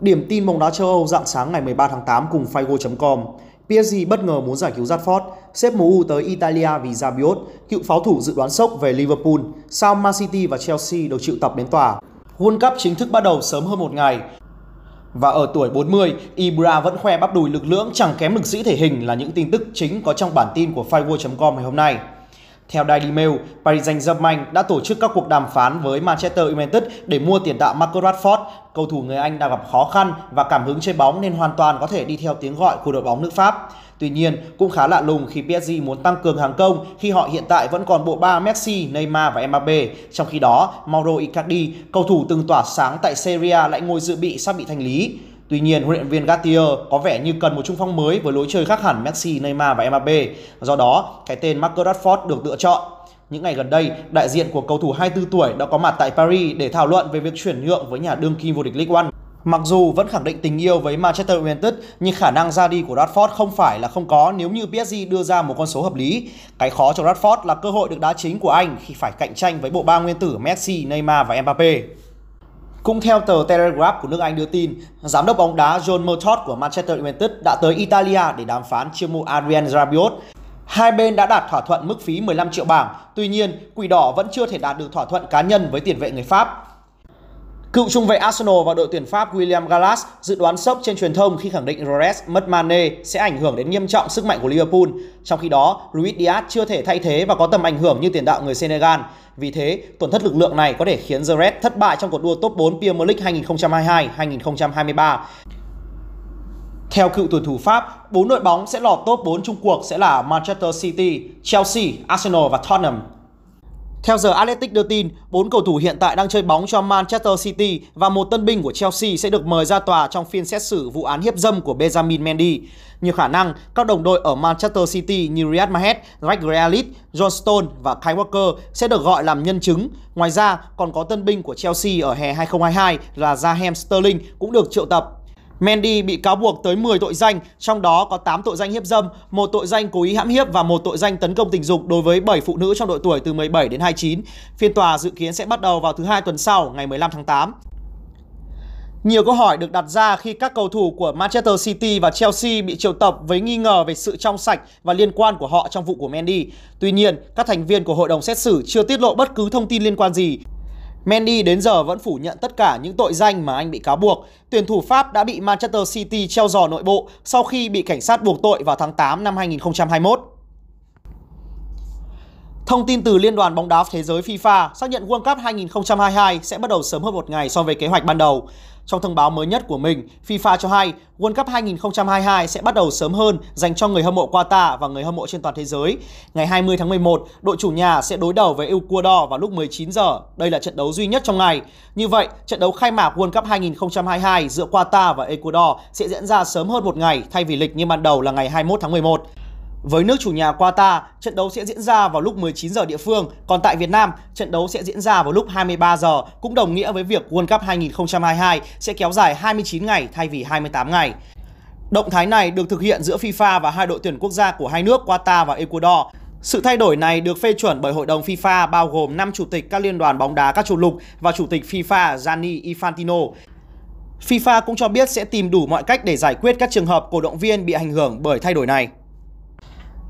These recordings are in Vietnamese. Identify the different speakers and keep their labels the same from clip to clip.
Speaker 1: Điểm tin bóng đá châu Âu dạng sáng ngày 13 tháng 8 cùng Figo.com. PSG bất ngờ muốn giải cứu Rashford, xếp MU tới Italia vì Rabiot, cựu pháo thủ dự đoán sốc về Liverpool, sao Man City và Chelsea đều chịu tập đến tòa. World Cup chính thức bắt đầu sớm hơn một ngày. Và ở tuổi 40, Ibra vẫn khoe bắp đùi lực lưỡng chẳng kém lực sĩ thể hình là những tin tức chính có trong bản tin của Figo.com ngày hôm nay. Theo Daily Mail, Paris Saint-Germain đã tổ chức các cuộc đàm phán với Manchester United để mua tiền đạo Marcus Rashford. Cầu thủ người Anh đang gặp khó khăn và cảm hứng chơi bóng nên hoàn toàn có thể đi theo tiếng gọi của đội bóng nước Pháp. Tuy nhiên, cũng khá lạ lùng khi PSG muốn tăng cường hàng công khi họ hiện tại vẫn còn bộ ba Messi, Neymar và Mbappe. Trong khi đó, Mauro Icardi, cầu thủ từng tỏa sáng tại Serie A lại ngồi dự bị sắp bị thanh lý. Tuy nhiên, huấn luyện viên Gattier có vẻ như cần một trung phong mới với lối chơi khác hẳn Messi, Neymar và Mbappe. Do đó, cái tên Marcus Rashford được lựa chọn. Những ngày gần đây, đại diện của cầu thủ 24 tuổi đã có mặt tại Paris để thảo luận về việc chuyển nhượng với nhà đương kim vô địch League One. Mặc dù vẫn khẳng định tình yêu với Manchester United, nhưng khả năng ra đi của Rashford không phải là không có nếu như PSG đưa ra một con số hợp lý. Cái khó cho Rashford là cơ hội được đá chính của anh khi phải cạnh tranh với bộ ba nguyên tử Messi, Neymar và Mbappe. Cũng theo tờ Telegraph của nước Anh đưa tin, giám đốc bóng đá John Murtaugh của Manchester United đã tới Italia để đàm phán chiêu mộ Adrian Rabiot. Hai bên đã đạt thỏa thuận mức phí 15 triệu bảng, tuy nhiên Quỷ Đỏ vẫn chưa thể đạt được thỏa thuận cá nhân với tiền vệ người Pháp. Cựu trung vệ Arsenal và đội tuyển Pháp William Gallas dự đoán sốc trên truyền thông khi khẳng định Rores mất Mane sẽ ảnh hưởng đến nghiêm trọng sức mạnh của Liverpool. Trong khi đó, Luis Diaz chưa thể thay thế và có tầm ảnh hưởng như tiền đạo người Senegal. Vì thế, tổn thất lực lượng này có thể khiến The thất bại trong cuộc đua top 4 Premier League 2022-2023. Theo cựu tuyển thủ Pháp, bốn đội bóng sẽ lọt top 4 chung cuộc sẽ là Manchester City, Chelsea, Arsenal và Tottenham. Theo giờ Athletic đưa tin, bốn cầu thủ hiện tại đang chơi bóng cho Manchester City và một tân binh của Chelsea sẽ được mời ra tòa trong phiên xét xử vụ án hiếp dâm của Benjamin Mendy. Nhiều khả năng, các đồng đội ở Manchester City như Riyad Mahrez, Greg Grealish, John Stone và Kyle Walker sẽ được gọi làm nhân chứng. Ngoài ra, còn có tân binh của Chelsea ở hè 2022 là Raheem Sterling cũng được triệu tập Mendy bị cáo buộc tới 10 tội danh, trong đó có 8 tội danh hiếp dâm, một tội danh cố ý hãm hiếp và một tội danh tấn công tình dục đối với 7 phụ nữ trong độ tuổi từ 17 đến 29. Phiên tòa dự kiến sẽ bắt đầu vào thứ hai tuần sau, ngày 15 tháng 8. Nhiều câu hỏi được đặt ra khi các cầu thủ của Manchester City và Chelsea bị triệu tập với nghi ngờ về sự trong sạch và liên quan của họ trong vụ của Mendy. Tuy nhiên, các thành viên của hội đồng xét xử chưa tiết lộ bất cứ thông tin liên quan gì. Mendy đến giờ vẫn phủ nhận tất cả những tội danh mà anh bị cáo buộc. Tuyển thủ Pháp đã bị Manchester City treo giò nội bộ sau khi bị cảnh sát buộc tội vào tháng 8 năm 2021. Thông tin từ Liên đoàn bóng đá thế giới FIFA xác nhận World Cup 2022 sẽ bắt đầu sớm hơn một ngày so với kế hoạch ban đầu. Trong thông báo mới nhất của mình, FIFA cho hay World Cup 2022 sẽ bắt đầu sớm hơn dành cho người hâm mộ Qatar và người hâm mộ trên toàn thế giới. Ngày 20 tháng 11, đội chủ nhà sẽ đối đầu với Ecuador vào lúc 19 giờ. Đây là trận đấu duy nhất trong ngày. Như vậy, trận đấu khai mạc World Cup 2022 giữa Qatar và Ecuador sẽ diễn ra sớm hơn một ngày thay vì lịch như ban đầu là ngày 21 tháng 11. Với nước chủ nhà Qatar, trận đấu sẽ diễn ra vào lúc 19 giờ địa phương, còn tại Việt Nam, trận đấu sẽ diễn ra vào lúc 23 giờ, cũng đồng nghĩa với việc World Cup 2022 sẽ kéo dài 29 ngày thay vì 28 ngày. Động thái này được thực hiện giữa FIFA và hai đội tuyển quốc gia của hai nước Qatar và Ecuador. Sự thay đổi này được phê chuẩn bởi Hội đồng FIFA bao gồm 5 chủ tịch các liên đoàn bóng đá các châu lục và chủ tịch FIFA Gianni Infantino. FIFA cũng cho biết sẽ tìm đủ mọi cách để giải quyết các trường hợp cổ động viên bị ảnh hưởng bởi thay đổi này.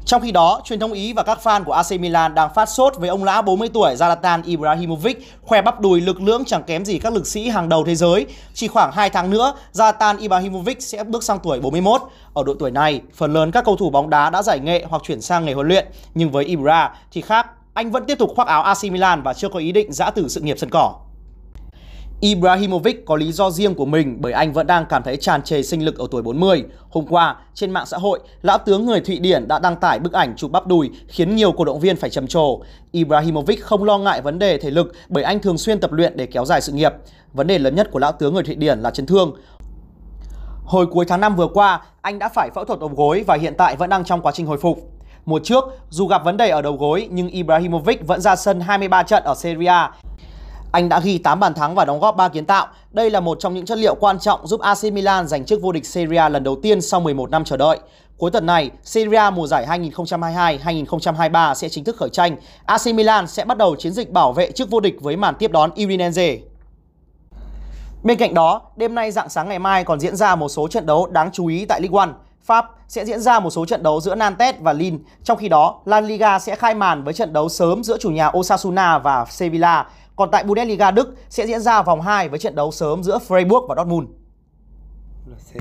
Speaker 1: Trong khi đó, truyền thông Ý và các fan của AC Milan đang phát sốt với ông lão 40 tuổi Zlatan Ibrahimovic khoe bắp đùi lực lưỡng chẳng kém gì các lực sĩ hàng đầu thế giới. Chỉ khoảng 2 tháng nữa, Zlatan Ibrahimovic sẽ bước sang tuổi 41. Ở độ tuổi này, phần lớn các cầu thủ bóng đá đã giải nghệ hoặc chuyển sang nghề huấn luyện, nhưng với Ibra thì khác, anh vẫn tiếp tục khoác áo AC Milan và chưa có ý định giã từ sự nghiệp sân cỏ. Ibrahimovic có lý do riêng của mình bởi anh vẫn đang cảm thấy tràn trề sinh lực ở tuổi 40. Hôm qua, trên mạng xã hội, lão tướng người Thụy Điển đã đăng tải bức ảnh chụp bắp đùi khiến nhiều cổ động viên phải trầm trồ. Ibrahimovic không lo ngại vấn đề thể lực bởi anh thường xuyên tập luyện để kéo dài sự nghiệp. Vấn đề lớn nhất của lão tướng người Thụy Điển là chấn thương. Hồi cuối tháng 5 vừa qua, anh đã phải phẫu thuật đầu gối và hiện tại vẫn đang trong quá trình hồi phục. Mùa trước, dù gặp vấn đề ở đầu gối nhưng Ibrahimovic vẫn ra sân 23 trận ở Serie A anh đã ghi 8 bàn thắng và đóng góp 3 kiến tạo. Đây là một trong những chất liệu quan trọng giúp AC Milan giành chức vô địch Serie A lần đầu tiên sau 11 năm chờ đợi. Cuối tuần này, Serie A mùa giải 2022-2023 sẽ chính thức khởi tranh. AC Milan sẽ bắt đầu chiến dịch bảo vệ chức vô địch với màn tiếp đón Udinese. Bên cạnh đó, đêm nay dạng sáng ngày mai còn diễn ra một số trận đấu đáng chú ý tại Ligue 1. Pháp sẽ diễn ra một số trận đấu giữa Nantes và Lille. Trong khi đó, La Liga sẽ khai màn với trận đấu sớm giữa chủ nhà Osasuna và Sevilla. Còn tại Bundesliga Đức sẽ diễn ra vòng 2 với trận đấu sớm giữa Freiburg và Dortmund.